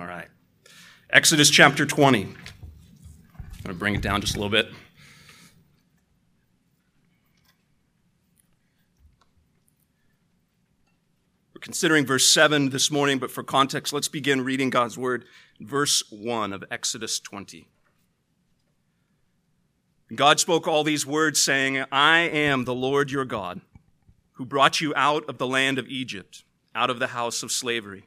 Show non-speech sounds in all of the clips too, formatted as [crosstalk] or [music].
All right. Exodus chapter 20. I'm going to bring it down just a little bit. We're considering verse 7 this morning, but for context, let's begin reading God's word, verse 1 of Exodus 20. God spoke all these words, saying, I am the Lord your God, who brought you out of the land of Egypt, out of the house of slavery.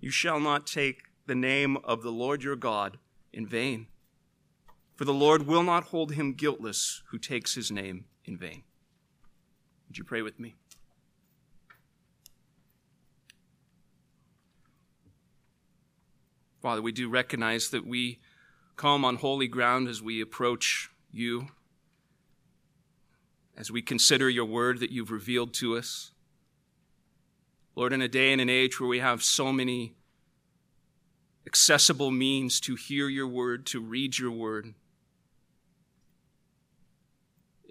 You shall not take the name of the Lord your God in vain. For the Lord will not hold him guiltless who takes his name in vain. Would you pray with me? Father, we do recognize that we come on holy ground as we approach you, as we consider your word that you've revealed to us. Lord, in a day and an age where we have so many accessible means to hear your word, to read your word,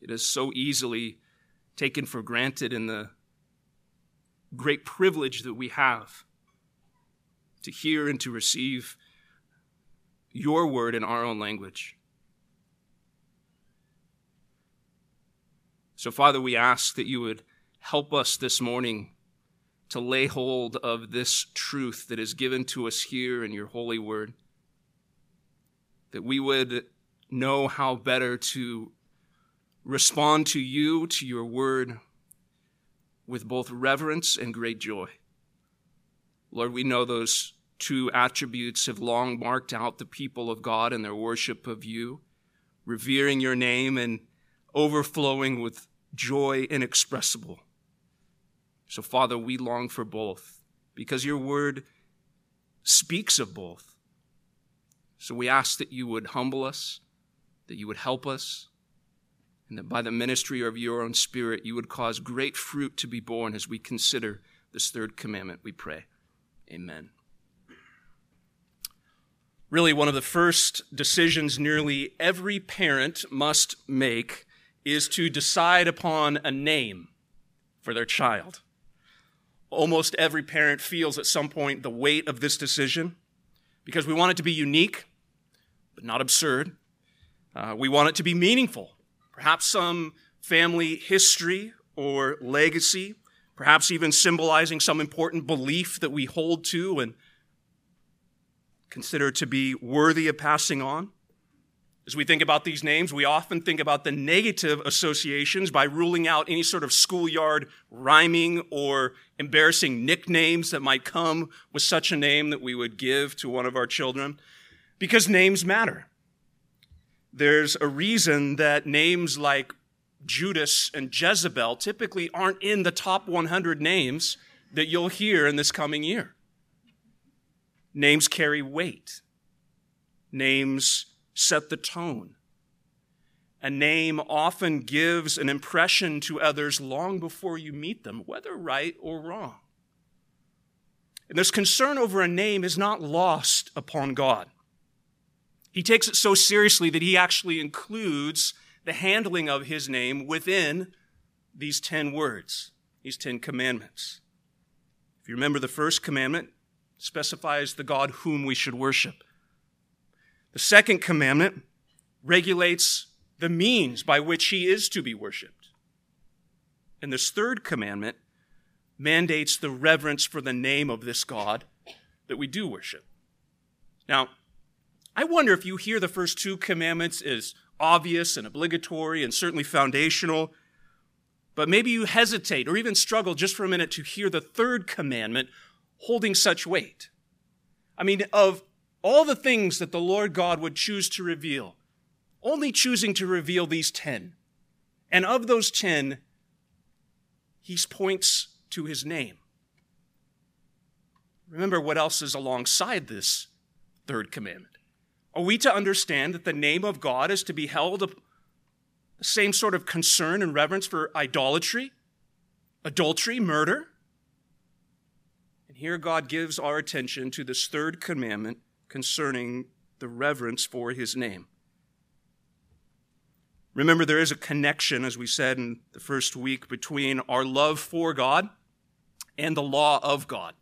it is so easily taken for granted in the great privilege that we have to hear and to receive your word in our own language. So, Father, we ask that you would help us this morning to lay hold of this truth that is given to us here in your holy word, that we would know how better to respond to you, to your word, with both reverence and great joy. Lord, we know those two attributes have long marked out the people of God in their worship of you, revering your name and overflowing with joy inexpressible. So, Father, we long for both because your word speaks of both. So we ask that you would humble us, that you would help us, and that by the ministry of your own Spirit, you would cause great fruit to be born as we consider this third commandment, we pray. Amen. Really, one of the first decisions nearly every parent must make is to decide upon a name for their child almost every parent feels at some point the weight of this decision because we want it to be unique, but not absurd. Uh, we want it to be meaningful, perhaps some family history or legacy, perhaps even symbolizing some important belief that we hold to and consider to be worthy of passing on. As we think about these names, we often think about the negative associations by ruling out any sort of schoolyard rhyming or embarrassing nicknames that might come with such a name that we would give to one of our children, because names matter. There's a reason that names like Judas and Jezebel typically aren't in the top 100 names that you'll hear in this coming year. Names carry weight. Names set the tone. A name often gives an impression to others long before you meet them, whether right or wrong. And this concern over a name is not lost upon God. He takes it so seriously that he actually includes the handling of his name within these 10 words, these 10 commandments. If you remember, the first commandment specifies the God whom we should worship. The second commandment regulates the means by which he is to be worshiped. And this third commandment mandates the reverence for the name of this God that we do worship. Now, I wonder if you hear the first two commandments as obvious and obligatory and certainly foundational, but maybe you hesitate or even struggle just for a minute to hear the third commandment holding such weight. I mean, of all the things that the Lord God would choose to reveal, only choosing to reveal these 10. And of those 10, he points to his name. remember what else is alongside this third commandment. Are we to understand that the name of God is to be held the same sort of concern and reverence for idolatry, adultery, murder? And here God gives our attention to this third commandment concerning the reverence for his name. Remember, there is a connection, as we said in the first week, between our love for God and the law of God.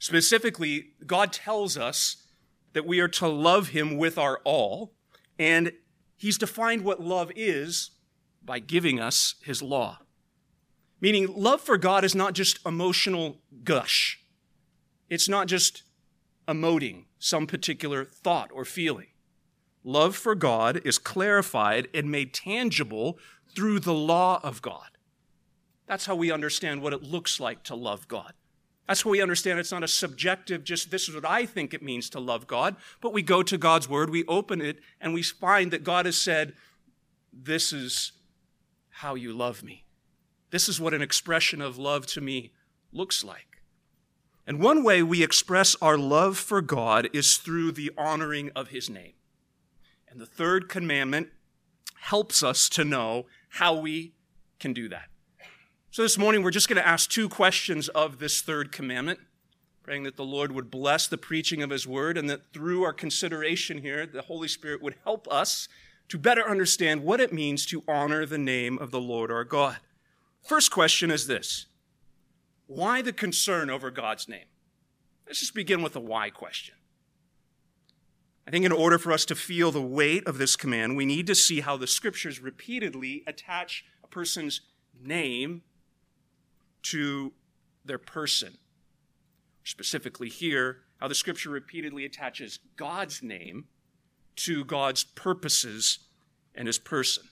Specifically, God tells us that we are to love him with our all, and he's defined what love is by giving us his law. Meaning, love for God is not just emotional gush. It's not just emoting some particular thought or feeling. Love for God is clarified and made tangible through the law of God. That's how we understand what it looks like to love God. That's how we understand it's not a subjective, just this is what I think it means to love God, but we go to God's word, we open it, and we find that God has said, This is how you love me. This is what an expression of love to me looks like. And one way we express our love for God is through the honoring of his name. And the third commandment helps us to know how we can do that. So this morning, we're just going to ask two questions of this third commandment, praying that the Lord would bless the preaching of his word and that through our consideration here, the Holy Spirit would help us to better understand what it means to honor the name of the Lord our God. First question is this Why the concern over God's name? Let's just begin with the why question. I think in order for us to feel the weight of this command, we need to see how the scriptures repeatedly attach a person's name to their person. Specifically, here, how the scripture repeatedly attaches God's name to God's purposes and his person.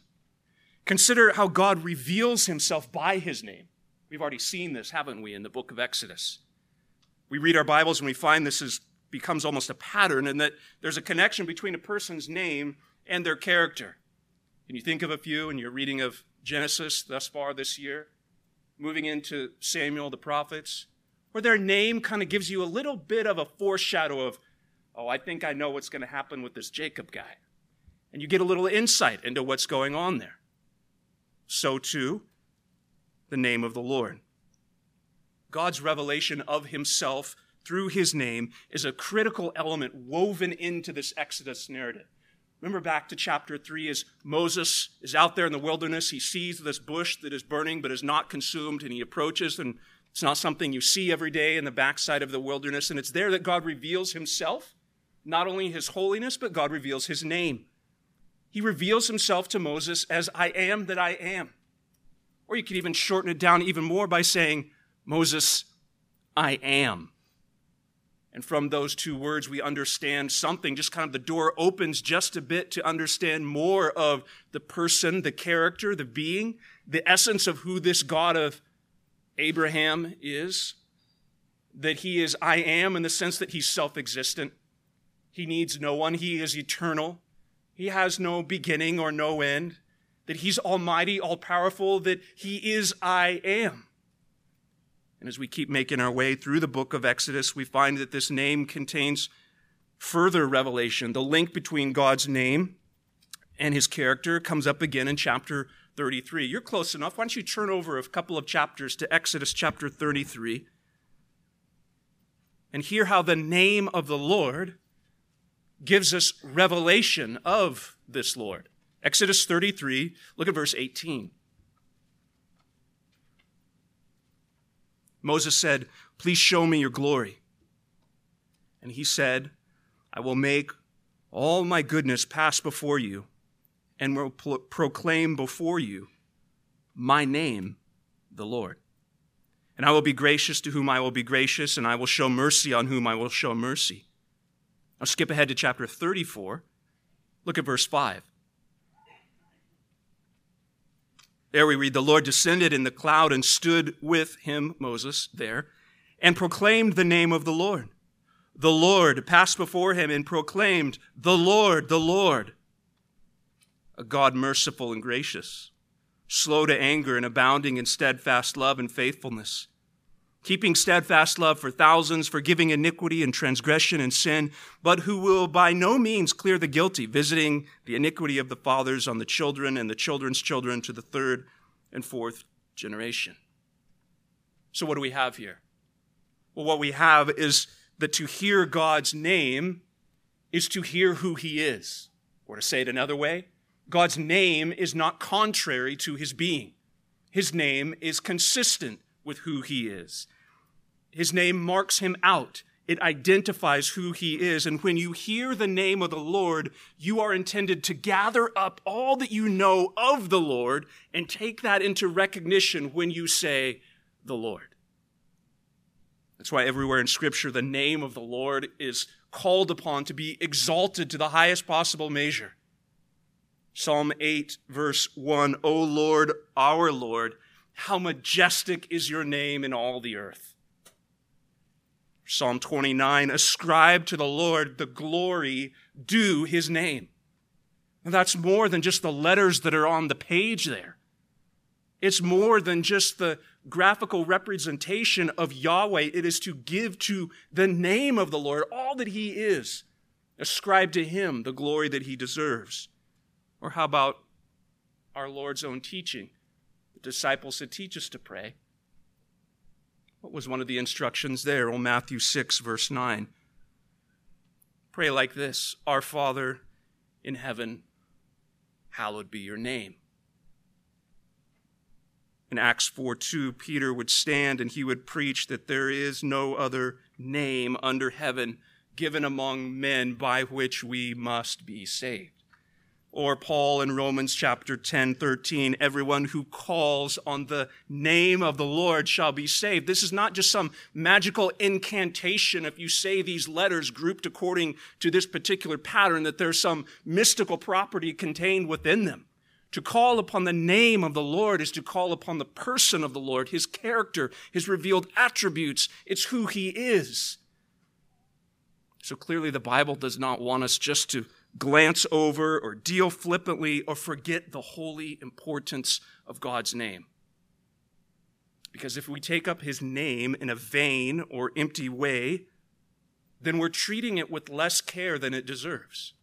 Consider how God reveals himself by his name. We've already seen this, haven't we, in the book of Exodus? We read our Bibles and we find this is becomes almost a pattern and that there's a connection between a person's name and their character. Can you think of a few in your reading of Genesis thus far this year? Moving into Samuel, the prophets, where their name kind of gives you a little bit of a foreshadow of, oh, I think I know what's going to happen with this Jacob guy. And you get a little insight into what's going on there. So too, the name of the Lord. God's revelation of himself through his name is a critical element woven into this Exodus narrative. Remember back to chapter 3 as Moses is out there in the wilderness. He sees this bush that is burning but is not consumed, and he approaches, and it's not something you see every day in the backside of the wilderness. And it's there that God reveals himself, not only his holiness, but God reveals his name. He reveals himself to Moses as I am that I am. Or you could even shorten it down even more by saying, Moses, I am. And from those two words, we understand something. Just kind of the door opens just a bit to understand more of the person, the character, the being, the essence of who this God of Abraham is. That he is I am in the sense that he's self existent. He needs no one. He is eternal. He has no beginning or no end. That he's almighty, all powerful. That he is I am. And as we keep making our way through the book of Exodus, we find that this name contains further revelation. The link between God's name and his character comes up again in chapter 33. You're close enough. Why don't you turn over a couple of chapters to Exodus chapter 33 and hear how the name of the Lord gives us revelation of this Lord. Exodus 33, look at verse 18. Moses said, Please show me your glory. And he said, I will make all my goodness pass before you and will pro- proclaim before you my name, the Lord. And I will be gracious to whom I will be gracious, and I will show mercy on whom I will show mercy. I'll skip ahead to chapter 34. Look at verse 5. There we read, The Lord descended in the cloud and stood with him, Moses, there, and proclaimed the name of the Lord. The Lord passed before him and proclaimed, The Lord, the Lord, a God merciful and gracious, slow to anger and abounding in steadfast love and faithfulness, keeping steadfast love for thousands, forgiving iniquity and transgression and sin, but who will by no means clear the guilty, visiting the iniquity of the fathers on the children and the children's children to the third and fourth generation. So, what do we have here? Well, what we have is that to hear God's name is to hear who he is. Or to say it another way, God's name is not contrary to his being. His name is consistent with who he is. His name marks him out. It identifies who he is. And when you hear the name of the Lord, you are intended to gather up all that you know of the Lord and take that into recognition when you say, the Lord. That's why everywhere in Scripture, the name of the Lord is called upon to be exalted to the highest possible measure. Psalm 8, verse 1 O Lord, our Lord, how majestic is your name in all the earth. Psalm 29 Ascribe to the Lord the glory due his name. And that's more than just the letters that are on the page there. It's more than just the graphical representation of Yahweh. It is to give to the name of the Lord all that he is. Ascribe to him the glory that he deserves. Or how about our Lord's own teaching? Disciples said, Teach us to pray. What was one of the instructions there? Oh, Matthew 6, verse 9. Pray like this Our Father in heaven, hallowed be your name. In Acts 4 2, Peter would stand and he would preach that there is no other name under heaven given among men by which we must be saved or Paul in Romans chapter 10, 13, everyone who calls on the name of the Lord shall be saved. This is not just some magical incantation. If you say these letters grouped according to this particular pattern, that there's some mystical property contained within them. To call upon the name of the Lord is to call upon the person of the Lord, his character, his revealed attributes. It's who he is. So clearly, the Bible does not want us just to glance over or deal flippantly or forget the holy importance of God's name. Because if we take up his name in a vain or empty way, then we're treating it with less care than it deserves.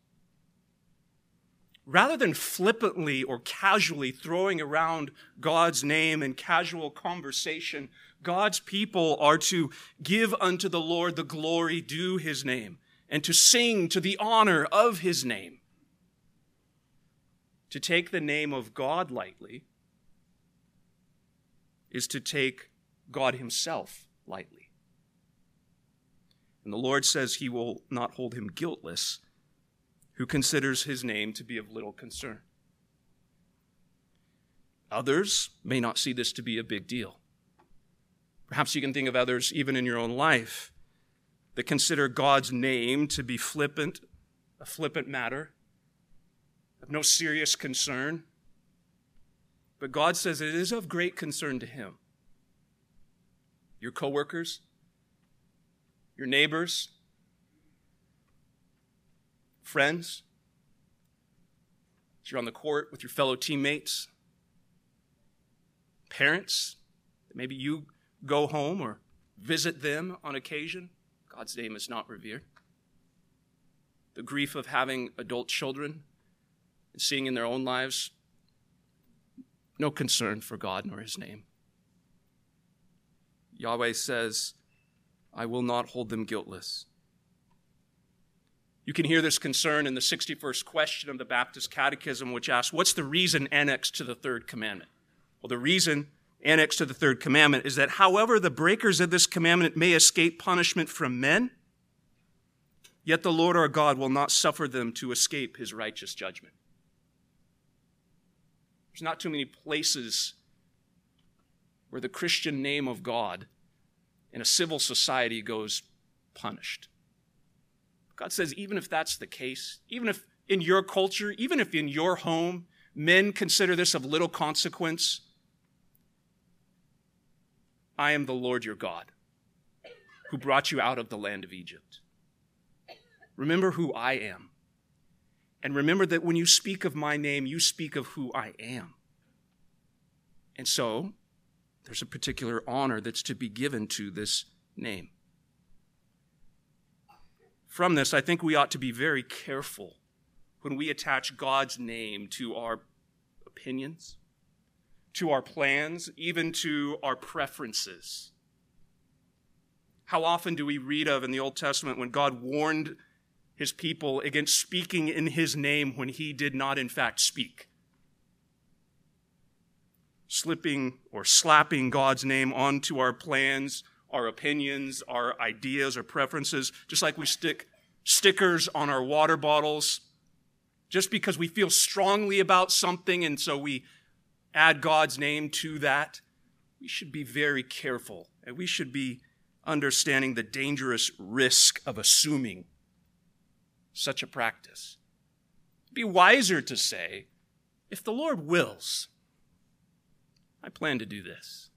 Rather than flippantly or casually throwing around God's name in casual conversation, God's people are to give unto the Lord the glory due his name and to sing to the honor of his name. To take the name of God lightly is to take God himself lightly. And the Lord says he will not hold him guiltless who considers his name to be of little concern. Others may not see this to be a big deal. Perhaps you can think of others even in your own life that consider God's name to be flippant, a flippant matter, of no serious concern. But God says it is of great concern to Him. Your coworkers, your neighbors, friends, you're on the court with your fellow teammates, parents, maybe you go home or visit them on occasion. God's name is not revered. The grief of having adult children and seeing in their own lives no concern for God nor his name. Yahweh says, I will not hold them guiltless. You can hear this concern in the 61st question of the Baptist Catechism, which asks, What's the reason annexed to the third commandment? Well, the reason annexed to the third commandment is that however the breakers of this commandment may escape punishment from men, yet the Lord our God will not suffer them to escape his righteous judgment. There's not too many places where the Christian name of God in a civil society goes punished. God says, even if that's the case, even if in your culture, even if in your home, men consider this of little consequence, I am the Lord your God, who brought you out of the land of Egypt. Remember who I am. And remember that when you speak of my name, you speak of who I am. And so, there's a particular honor that's to be given to this name. From this, I think we ought to be very careful when we attach God's name to our opinions, to our plans, even to our preferences. How often do we read of in the Old Testament when God warned his people against speaking in his name when he did not, in fact, speak? Slipping or slapping God's name onto our plans, our opinions, our ideas, our preferences, just like we stick stickers on our water bottles just because we feel strongly about something and so we add God's name to that. We should be very careful and we should be understanding the dangerous risk of assuming such a practice. Be wiser to say, if the Lord wills, I plan to do this.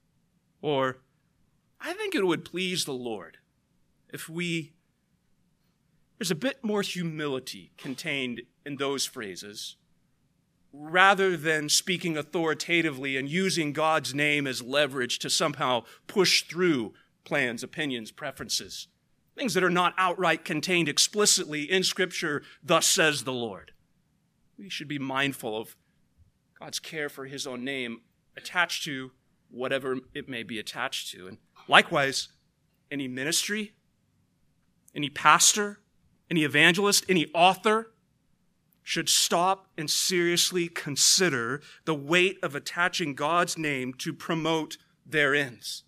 Or, I think it would please the Lord if we. There's a bit more humility contained in those phrases rather than speaking authoritatively and using God's name as leverage to somehow push through plans, opinions, preferences, things that are not outright contained explicitly in Scripture, thus says the Lord. We should be mindful of God's care for His own name attached to whatever it may be attached to. And likewise, any ministry, any pastor, any evangelist, any author should stop and seriously consider the weight of attaching God's name to promote their ends.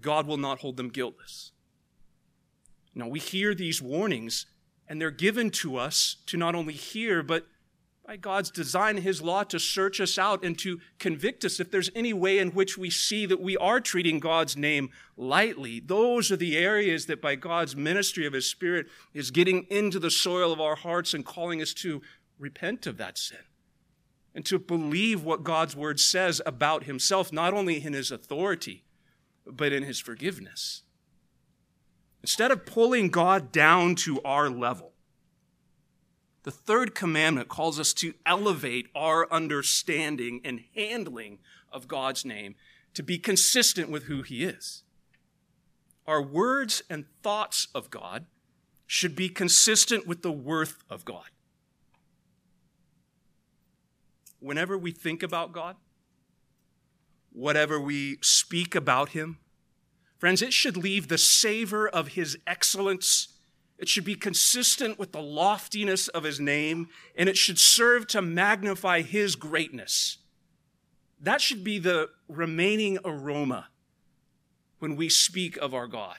God will not hold them guiltless. Now, we hear these warnings, and they're given to us to not only hear, but by God's design, His law, to search us out and to convict us if there's any way in which we see that we are treating God's name lightly. Those are the areas that by God's ministry of His Spirit is getting into the soil of our hearts and calling us to repent of that sin and to believe what God's word says about Himself, not only in His authority, but in his forgiveness. Instead of pulling God down to our level, the third commandment calls us to elevate our understanding and handling of God's name to be consistent with who he is. Our words and thoughts of God should be consistent with the worth of God. Whenever we think about God, whatever we speak about him. Friends, it should leave the savor of his excellence. It should be consistent with the loftiness of his name, and it should serve to magnify his greatness. That should be the remaining aroma when we speak of our God.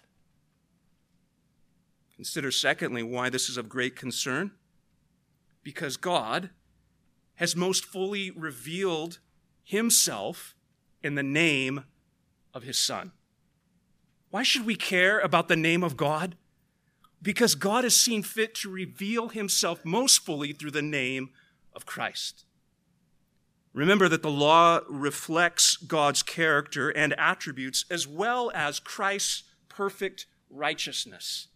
Consider, secondly, why this is of great concern. Because God has most fully revealed himself in the name of his Son. Why should we care about the name of God? Because God has seen fit to reveal himself most fully through the name of Christ. Remember that the law reflects God's character and attributes as well as Christ's perfect righteousness.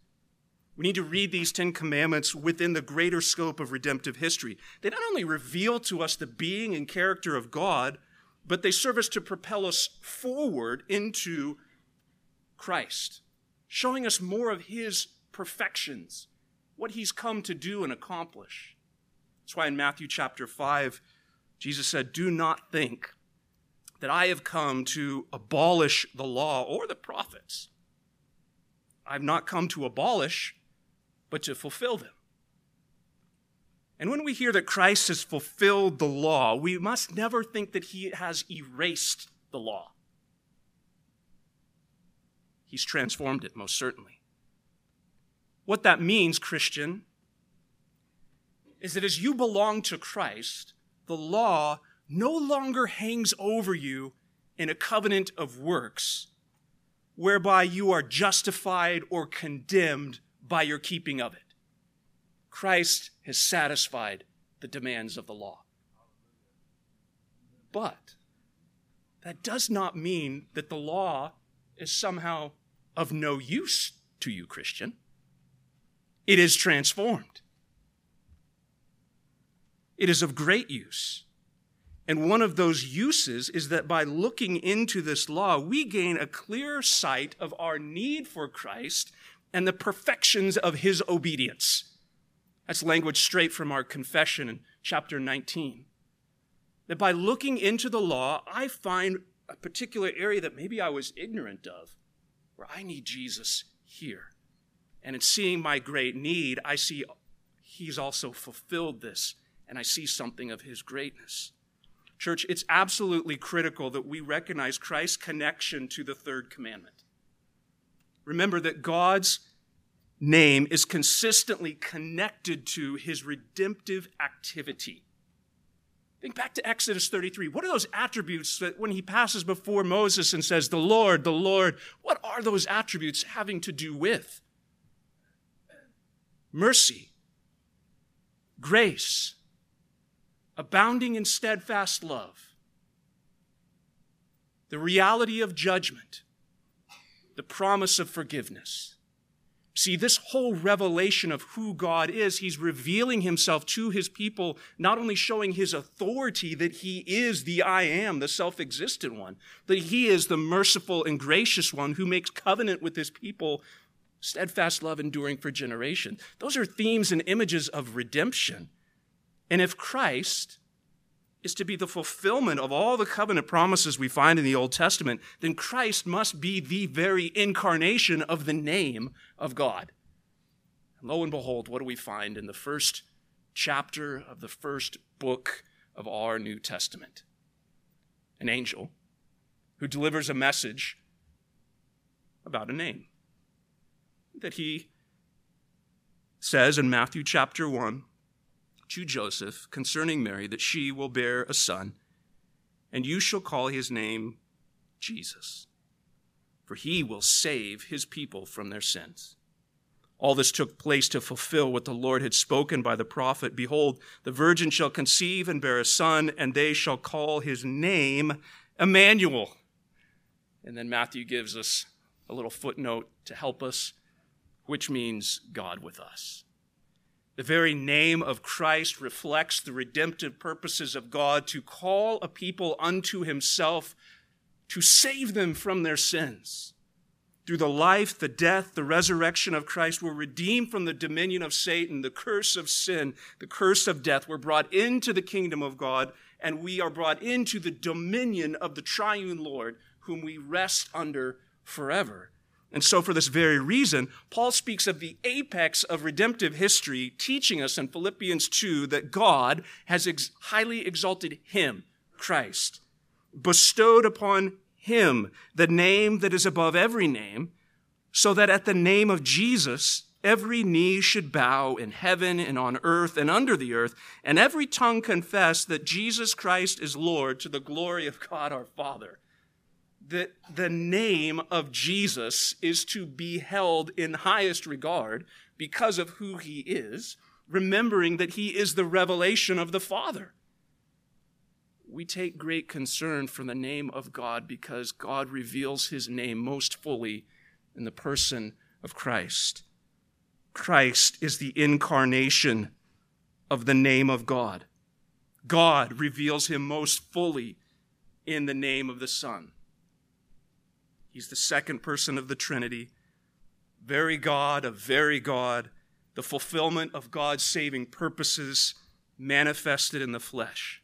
We need to read these Ten Commandments within the greater scope of redemptive history. They not only reveal to us the being and character of God, but they serve us to propel us forward into Christ, showing us more of his perfections, what he's come to do and accomplish. That's why in Matthew chapter 5, Jesus said, Do not think that I have come to abolish the law or the prophets. I've not come to abolish, but to fulfill them. And when we hear that Christ has fulfilled the law, we must never think that he has erased the law. He's transformed it, most certainly. What that means, Christian, is that as you belong to Christ, the law no longer hangs over you in a covenant of works whereby you are justified or condemned by your keeping of it. Christ has satisfied the demands of the law. But that does not mean that the law is somehow of no use to you, Christian. It is transformed. It is of great use. And one of those uses is that by looking into this law, we gain a clear sight of our need for Christ and the perfections of his obedience. That's language straight from our confession in chapter 19. That by looking into the law, I find a particular area that maybe I was ignorant of, where I need Jesus here. And in seeing my great need, I see he's also fulfilled this, and I see something of his greatness. Church, it's absolutely critical that we recognize Christ's connection to the third commandment. Remember that God's name is consistently connected to his redemptive activity. Think back to Exodus 33. What are those attributes that when he passes before Moses and says, The Lord, the Lord, what are those attributes having to do with? Mercy, grace, abounding in steadfast love, the reality of judgment, the promise of forgiveness. See, this whole revelation of who God is, He's revealing Himself to His people, not only showing His authority that He is the I am, the self existent one, that He is the merciful and gracious one who makes covenant with His people, steadfast love enduring for generation. Those are themes and images of redemption. And if Christ is to be the fulfillment of all the covenant promises we find in the Old Testament, then Christ must be the very incarnation of the name of God. And lo and behold, what do we find in the first chapter of the first book of our New Testament? An angel who delivers a message about a name that he says in Matthew chapter 1 to Joseph concerning Mary that she will bear a son, and you shall call his name Jesus, for he will save his people from their sins. All this took place to fulfill what the Lord had spoken by the prophet Behold, the virgin shall conceive and bear a son, and they shall call his name Emmanuel. And then Matthew gives us a little footnote to help us, which means God with us. The very name of Christ reflects the redemptive purposes of God to call a people unto himself to save them from their sins. Through the life, the death, the resurrection of Christ, we're redeemed from the dominion of Satan, the curse of sin, the curse of death. We're brought into the kingdom of God, and we are brought into the dominion of the triune Lord, whom we rest under forever. And so, for this very reason, Paul speaks of the apex of redemptive history, teaching us in Philippians 2 that God has ex- highly exalted him, Christ, bestowed upon him the name that is above every name, so that at the name of Jesus, every knee should bow in heaven and on earth and under the earth, and every tongue confess that Jesus Christ is Lord to the glory of God our Father that the name of Jesus is to be held in highest regard because of who he is, remembering that he is the revelation of the Father. We take great concern for the name of God because God reveals his name most fully in the person of Christ. Christ is the incarnation of the name of God. God reveals him most fully in the name of the Son. He's the second person of the Trinity, very God of very God, the fulfillment of God's saving purposes manifested in the flesh.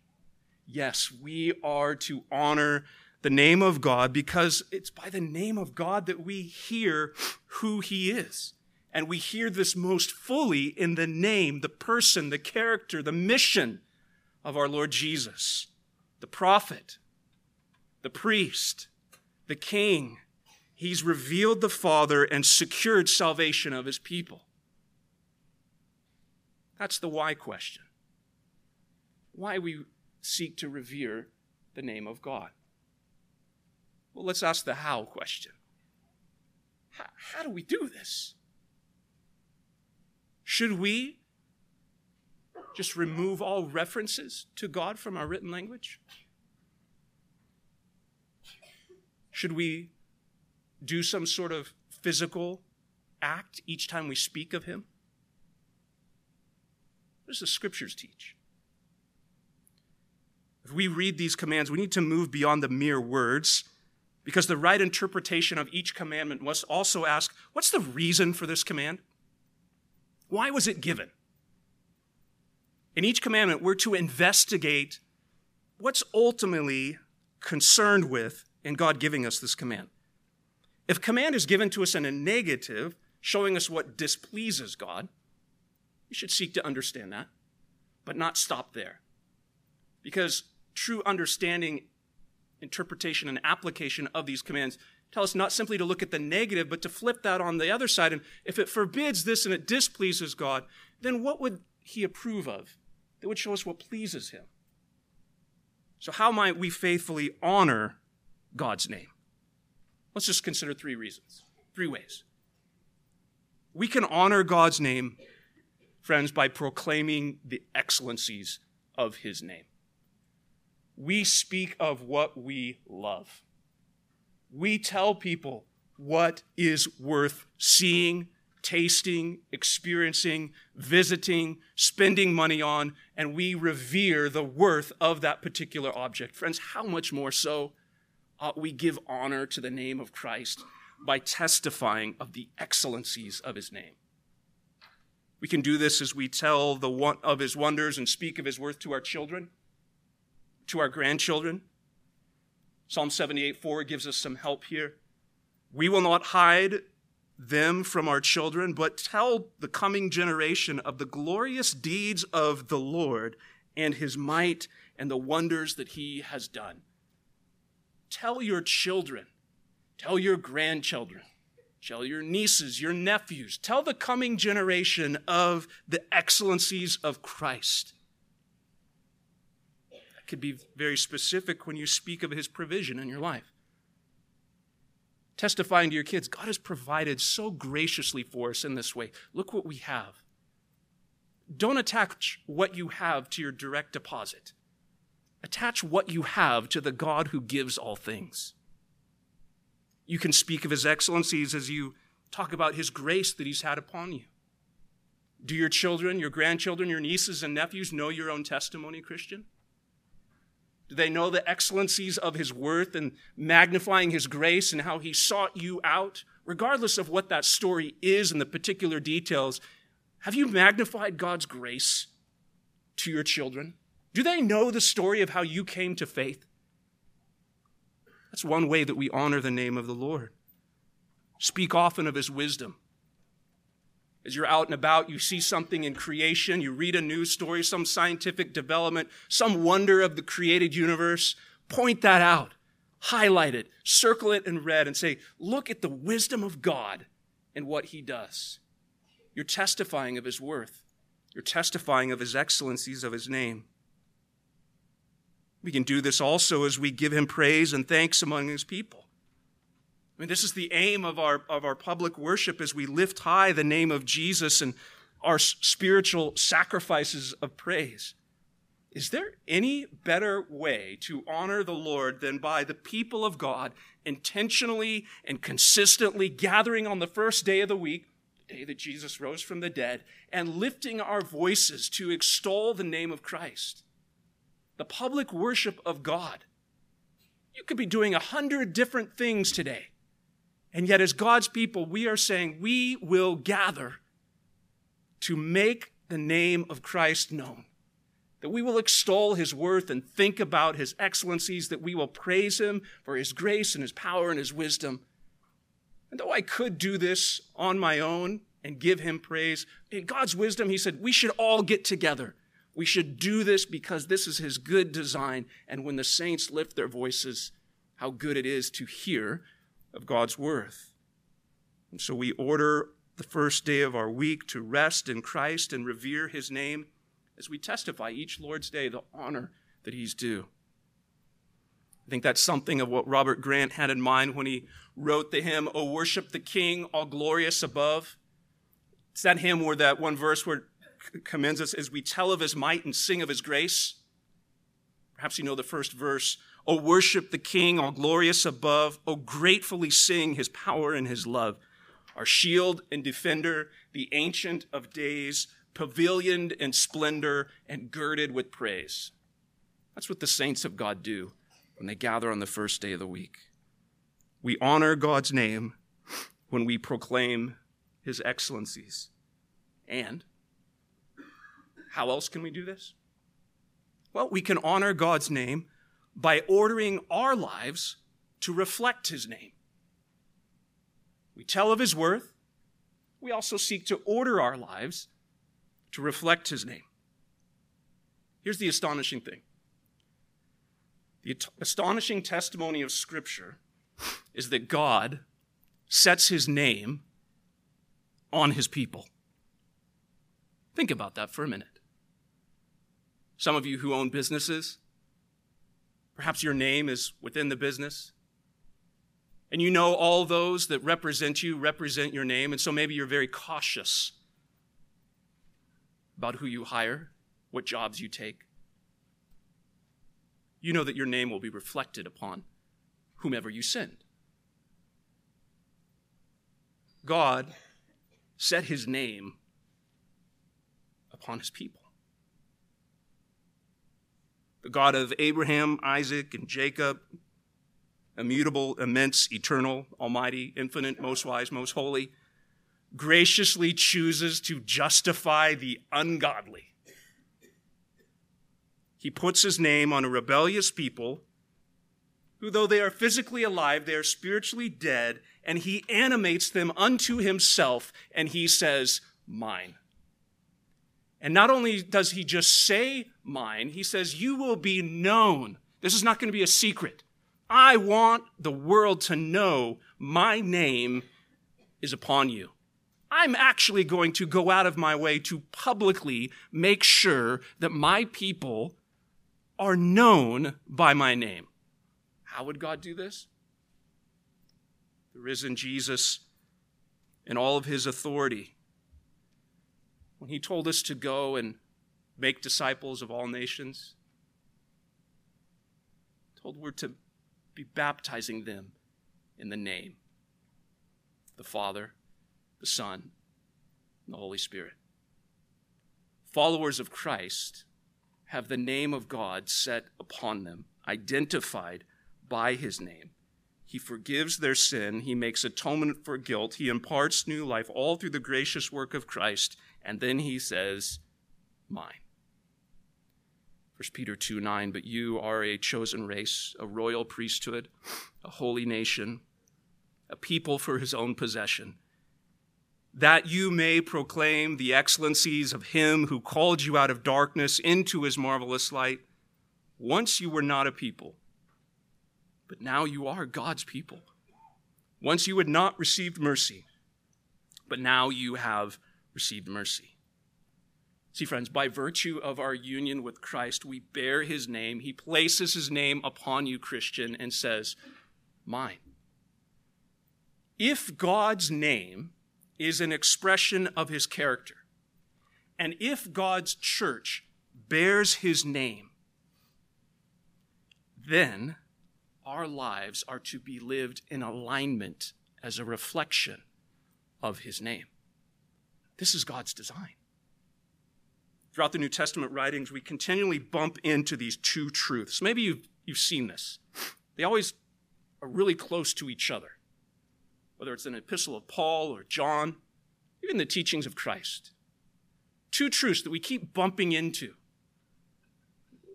Yes, we are to honor the name of God because it's by the name of God that we hear who He is. And we hear this most fully in the name, the person, the character, the mission of our Lord Jesus, the prophet, the priest, the king. He's revealed the Father and secured salvation of his people. That's the why question. Why we seek to revere the name of God. Well, let's ask the how question. How, how do we do this? Should we just remove all references to God from our written language? Should we do some sort of physical act each time we speak of him? What does the scriptures teach? If we read these commands, we need to move beyond the mere words because the right interpretation of each commandment must also ask what's the reason for this command? Why was it given? In each commandment, we're to investigate what's ultimately concerned with in God giving us this command. If command is given to us in a negative, showing us what displeases God, we should seek to understand that, but not stop there. Because true understanding, interpretation, and application of these commands tell us not simply to look at the negative, but to flip that on the other side. And if it forbids this and it displeases God, then what would He approve of? That would show us what pleases Him. So, how might we faithfully honor God's name? Let's just consider three reasons, three ways. We can honor God's name, friends, by proclaiming the excellencies of His name. We speak of what we love we tell people what is worth seeing, tasting, experiencing, visiting, spending money on, and we revere the worth of that particular object. Friends, how much more so ought we give honor to the name of Christ by testifying of the excellencies of his name? We can do this as we tell the one of his wonders and speak of his worth to our children, to our grandchildren, Psalm 78 4 gives us some help here. We will not hide them from our children, but tell the coming generation of the glorious deeds of the Lord and his might and the wonders that he has done. Tell your children, tell your grandchildren, tell your nieces, your nephews, tell the coming generation of the excellencies of Christ I could be very specific when you speak of his provision in your life. Testifying to your kids, God has provided so graciously for us in this way. Look what we have. Don't attach what you have to your direct deposit. Attach what you have to the God who gives all things. You can speak of his excellencies as you talk about his grace that he's had upon you. Do your children, your grandchildren, your nieces and nephews know your own testimony, Christian? Do they know the excellencies of his worth and magnifying his grace and how he sought you out? Regardless of what that story is and the particular details, have you magnified God's grace to your children? Do they know the story of how you came to faith? That's one way that we honor the name of the Lord. Speak often of his wisdom. As you're out and about, you see something in creation, you read a news story, some scientific development, some wonder of the created universe, point that out, highlight it, circle it in red, and say, Look at the wisdom of God and what he does. You're testifying of his worth, you're testifying of his excellencies of his name. We can do this also as we give him praise and thanks among his people. I mean, this is the aim of our, of our public worship as we lift high the name of Jesus and our spiritual sacrifices of praise. Is there any better way to honor the Lord than by the people of God intentionally and consistently gathering on the first day of the week, the day that Jesus rose from the dead, and lifting our voices to extol the name of Christ? The public worship of God. You could be doing a hundred different things today. And yet, as God's people, we are saying we will gather to make the name of Christ known. That we will extol his worth and think about his excellencies, that we will praise him for his grace and his power and his wisdom. And though I could do this on my own and give him praise, in God's wisdom, he said, we should all get together. We should do this because this is his good design. And when the saints lift their voices, how good it is to hear of God's worth. And so we order the first day of our week to rest in Christ and revere his name as we testify each Lord's Day the honor that he's due. I think that's something of what Robert Grant had in mind when he wrote the hymn, O worship the King, all glorious above. It's that hymn where that one verse where commends us as we tell of his might and sing of his grace. Perhaps you know the first verse. O worship the King, all glorious above. O gratefully sing his power and his love. Our shield and defender, the ancient of days, pavilioned in splendor and girded with praise. That's what the saints of God do when they gather on the first day of the week. We honor God's name when we proclaim his excellencies. And how else can we do this? Well, we can honor God's name by ordering our lives to reflect his name. We tell of his worth. We also seek to order our lives to reflect his name. Here's the astonishing thing the astonishing testimony of Scripture is that God sets his name on his people. Think about that for a minute. Some of you who own businesses, perhaps your name is within the business. And you know all those that represent you represent your name, and so maybe you're very cautious about who you hire, what jobs you take. You know that your name will be reflected upon whomever you send. God set his name upon his people. The God of Abraham, Isaac, and Jacob, immutable, immense, eternal, almighty, infinite, most wise, most holy, graciously chooses to justify the ungodly. He puts his name on a rebellious people who, though they are physically alive, they are spiritually dead, and he animates them unto himself, and he says, Mine. And not only does he just say mine, he says, You will be known. This is not going to be a secret. I want the world to know my name is upon you. I'm actually going to go out of my way to publicly make sure that my people are known by my name. How would God do this? The risen Jesus, in all of his authority, when he told us to go and make disciples of all nations, told we're to be baptizing them in the name the Father, the Son, and the Holy Spirit. Followers of Christ have the name of God set upon them, identified by his name. He forgives their sin. He makes atonement for guilt. He imparts new life, all through the gracious work of Christ. And then he says, Mine. 1 Peter 2 9, but you are a chosen race, a royal priesthood, a holy nation, a people for his own possession, that you may proclaim the excellencies of him who called you out of darkness into his marvelous light. Once you were not a people, but now you are God's people. Once you had not received mercy, but now you have received mercy. See, friends, by virtue of our union with Christ, we bear his name. He places his name upon you, Christian, and says, Mine. If God's name is an expression of his character, and if God's church bears his name, then our lives are to be lived in alignment as a reflection of his name. This is God's design. Throughout the New Testament writings, we continually bump into these two truths. Maybe you've, you've seen this. They always are really close to each other, whether it's an epistle of Paul or John, even the teachings of Christ. Two truths that we keep bumping into.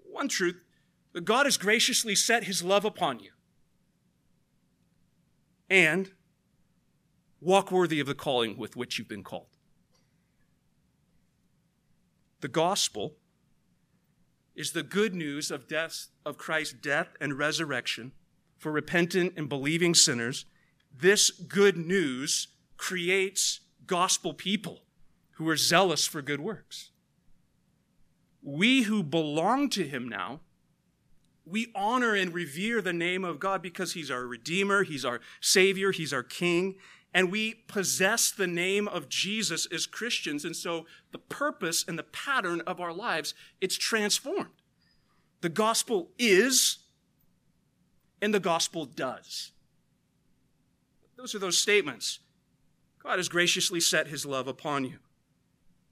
One truth that God has graciously set his love upon you. And walk worthy of the calling with which you've been called. The gospel is the good news of death of Christ's death and resurrection for repentant and believing sinners. This good news creates gospel people who are zealous for good works. We who belong to him now, we honor and revere the name of God because he's our redeemer, he's our savior, he's our king, and we possess the name of Jesus as Christians. And so the purpose and the pattern of our lives, it's transformed. The gospel is, and the gospel does. Those are those statements. God has graciously set his love upon you.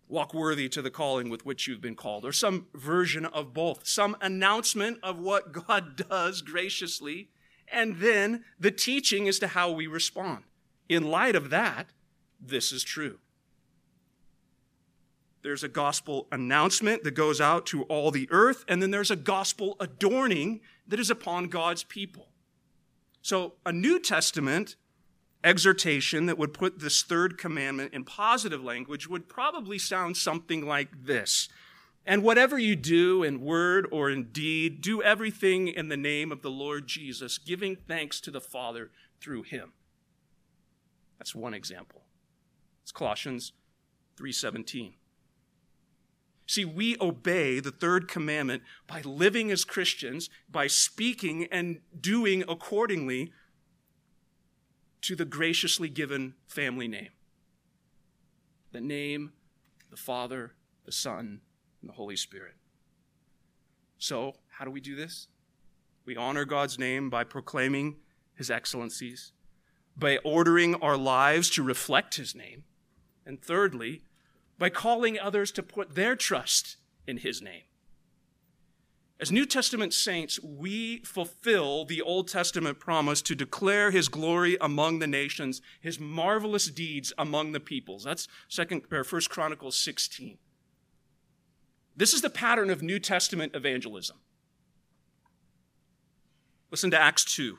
walk worthy to the calling with which you've been called, or some version of both, some announcement of what God [laughs] does graciously, and then the teaching as to how we respond. In light of that, this is true. There's a gospel announcement that goes out to all the earth, and then there's a gospel adorning that is upon God's people. So, a New Testament exhortation that would put this third commandment in positive language would probably sound something like this. And whatever you do in word or in deed, do everything in the name of the Lord Jesus, giving thanks to the Father through him. That's one example. It's Colossians 3:17. See, we obey the third commandment by living as Christians, by speaking and doing accordingly to the graciously given family name the name, the Father, the Son, and the Holy Spirit. So, how do we do this? We honor God's name by proclaiming his excellencies, by ordering our lives to reflect his name, and thirdly, by calling others to put their trust in his name. As New Testament saints, we fulfill the Old Testament promise to declare his glory among the nations, his marvelous deeds among the peoples. That's second or first Chronicles 16. This is the pattern of New Testament evangelism. Listen to Acts 2.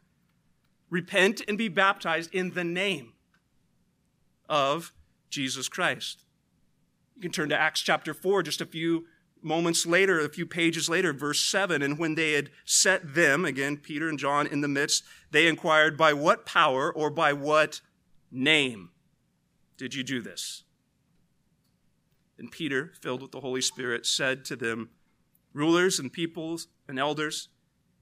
Repent and be baptized in the name of Jesus Christ. You can turn to Acts chapter 4, just a few moments later, a few pages later, verse 7, and when they had set them, again, Peter and John in the midst, they inquired, By what power or by what name did you do this? And Peter, filled with the Holy Spirit, said to them, Rulers and peoples and elders,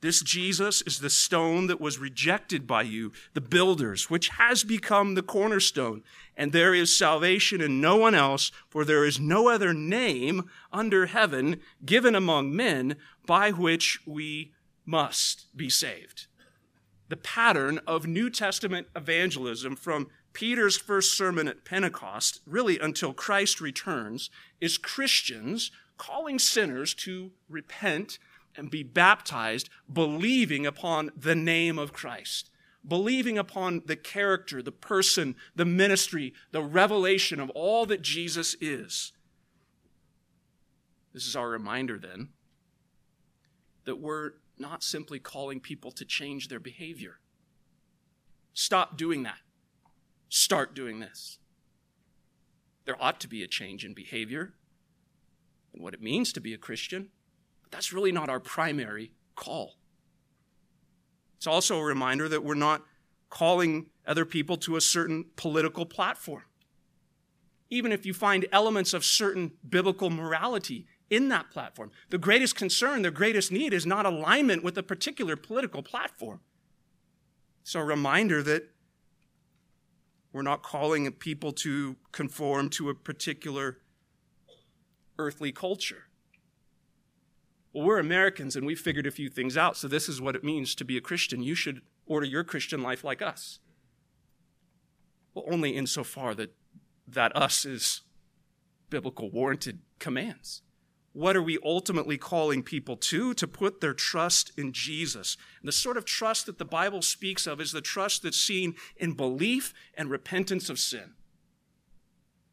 This Jesus is the stone that was rejected by you, the builders, which has become the cornerstone. And there is salvation in no one else, for there is no other name under heaven given among men by which we must be saved. The pattern of New Testament evangelism from Peter's first sermon at Pentecost, really until Christ returns, is Christians calling sinners to repent and be baptized, believing upon the name of Christ, believing upon the character, the person, the ministry, the revelation of all that Jesus is. This is our reminder then that we're not simply calling people to change their behavior. Stop doing that. Start doing this. There ought to be a change in behavior and what it means to be a Christian, but that's really not our primary call. It's also a reminder that we're not calling other people to a certain political platform. Even if you find elements of certain biblical morality in that platform. The greatest concern, the greatest need is not alignment with a particular political platform. So, a reminder that we're not calling people to conform to a particular earthly culture. Well, we're Americans and we figured a few things out, so this is what it means to be a Christian. You should order your Christian life like us. Well, only insofar that that us is biblical warranted commands. What are we ultimately calling people to? To put their trust in Jesus. And the sort of trust that the Bible speaks of is the trust that's seen in belief and repentance of sin.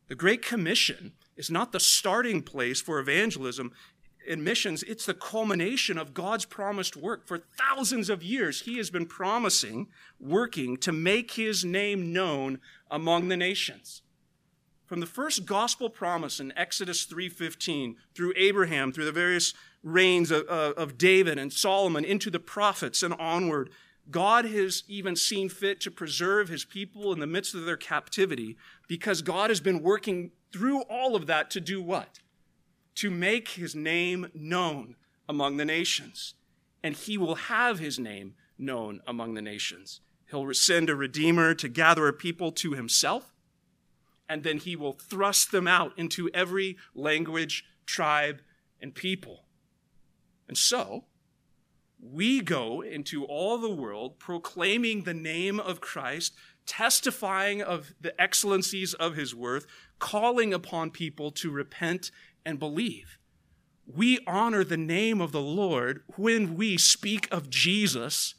The Great Commission is not the starting place for evangelism. In missions, it's the culmination of God's promised work. For thousands of years, He has been promising, working to make His name known among the nations. From the first gospel promise in Exodus 3:15 through Abraham, through the various reigns of, of David and Solomon, into the prophets and onward, God has even seen fit to preserve his people in the midst of their captivity because God has been working through all of that to do what? To make his name known among the nations. And he will have his name known among the nations. He'll send a redeemer to gather a people to himself, and then he will thrust them out into every language, tribe, and people. And so, we go into all the world proclaiming the name of Christ, testifying of the excellencies of his worth, calling upon people to repent and believe. We honor the name of the Lord when we speak of Jesus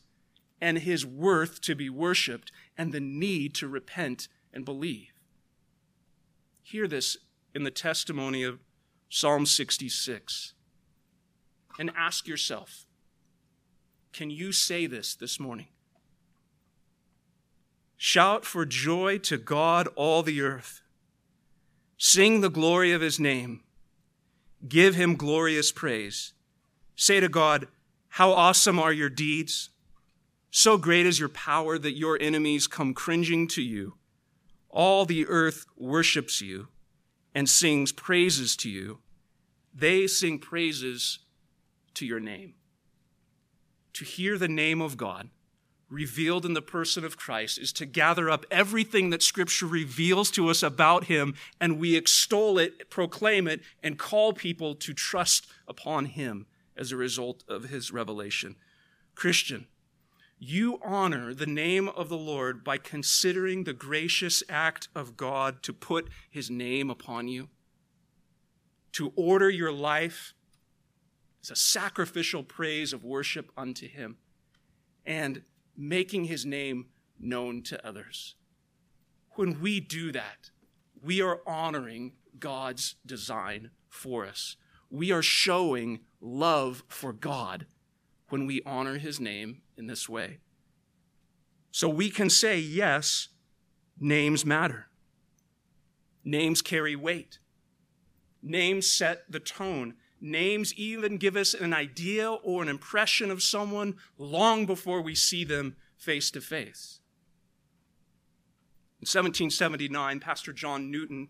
and his worth to be worshiped and the need to repent and believe. Hear this in the testimony of Psalm 66 and ask yourself can you say this this morning? Shout for joy to God, all the earth. Sing the glory of his name. Give him glorious praise. Say to God, How awesome are your deeds! So great is your power that your enemies come cringing to you. All the earth worships you and sings praises to you. They sing praises to your name to hear the name of God revealed in the person of Christ is to gather up everything that Scripture reveals to us about Him and we extol it, proclaim it, and call people to trust upon Him as a result of His revelation. Christian, you honor the name of the Lord by considering the gracious act of God to put His name upon you, to order your life it's a sacrificial praise of worship unto him and making his name known to others. When we do that, we are honoring God's design for us. We are showing love for God when we honor his name in this way. So we can say, yes, names matter. Names carry weight. Names set the tone. Names even give us an idea or an impression of someone long before we see them face to face. In 1779, Pastor John Newton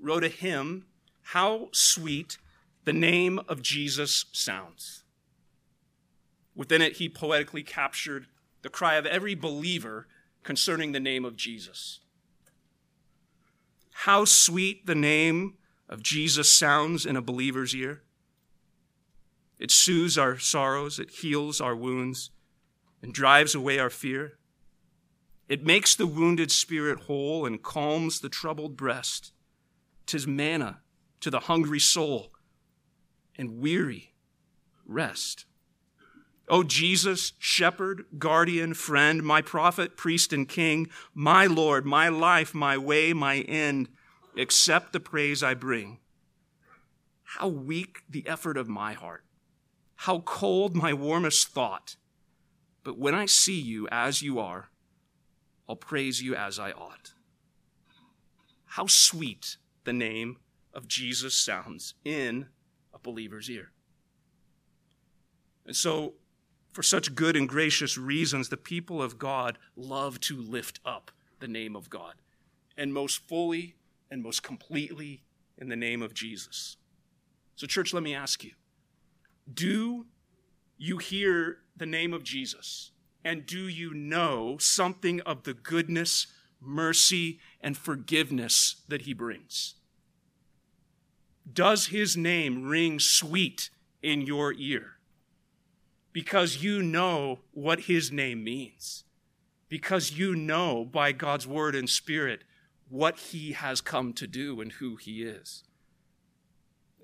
wrote a hymn, How Sweet the Name of Jesus Sounds. Within it, he poetically captured the cry of every believer concerning the name of Jesus. How sweet the name of Jesus sounds in a believer's ear. It soothes our sorrows, it heals our wounds, and drives away our fear. It makes the wounded spirit whole and calms the troubled breast. Tis manna to the hungry soul and weary rest. O Jesus, shepherd, guardian, friend, my prophet, priest, and king, my Lord, my life, my way, my end, accept the praise I bring. How weak the effort of my heart how cold my warmest thought. But when I see you as you are, I'll praise you as I ought. How sweet the name of Jesus sounds in a believer's ear. And so, for such good and gracious reasons, the people of God love to lift up the name of God, and most fully and most completely in the name of Jesus. So, church, let me ask you do you hear the name of Jesus? And do you know something of the goodness, mercy, and forgiveness that he brings? Does his name ring sweet in your ear? Because you know what his name means. Because you know by God's word and spirit what he has come to do and who he is.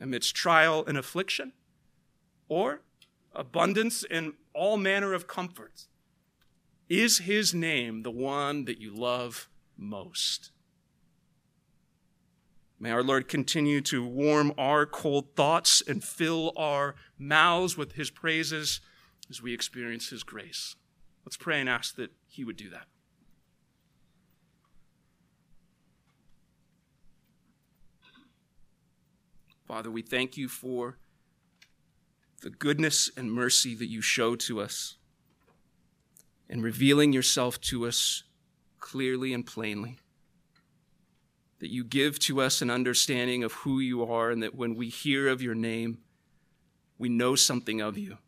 Amidst trial and affliction, or abundance and all manner of comforts. Is his name the one that you love most? May our Lord continue to warm our cold thoughts and fill our mouths with his praises as we experience his grace. Let's pray and ask that he would do that. Father, we thank you for the goodness and mercy that you show to us in revealing yourself to us clearly and plainly. That you give to us an understanding of who you are, and that when we hear of your name, we know something of you.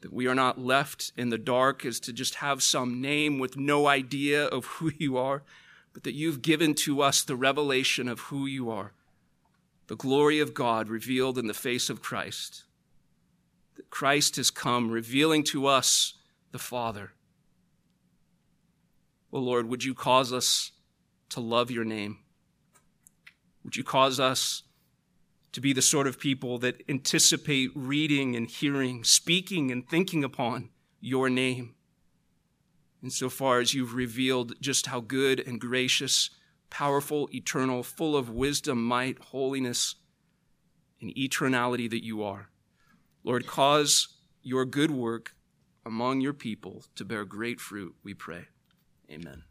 That we are not left in the dark as to just have some name with no idea of who you are, but that you've given to us the revelation of who you are the glory of God revealed in the face of Christ. That Christ has come, revealing to us the Father. Oh Lord, would you cause us to love your name? Would you cause us to be the sort of people that anticipate reading and hearing, speaking and thinking upon your name? Insofar as you've revealed just how good and gracious powerful, eternal, full of wisdom, might, holiness, and eternality that you are. Lord, cause your good work among your people to bear great fruit, we pray. Amen.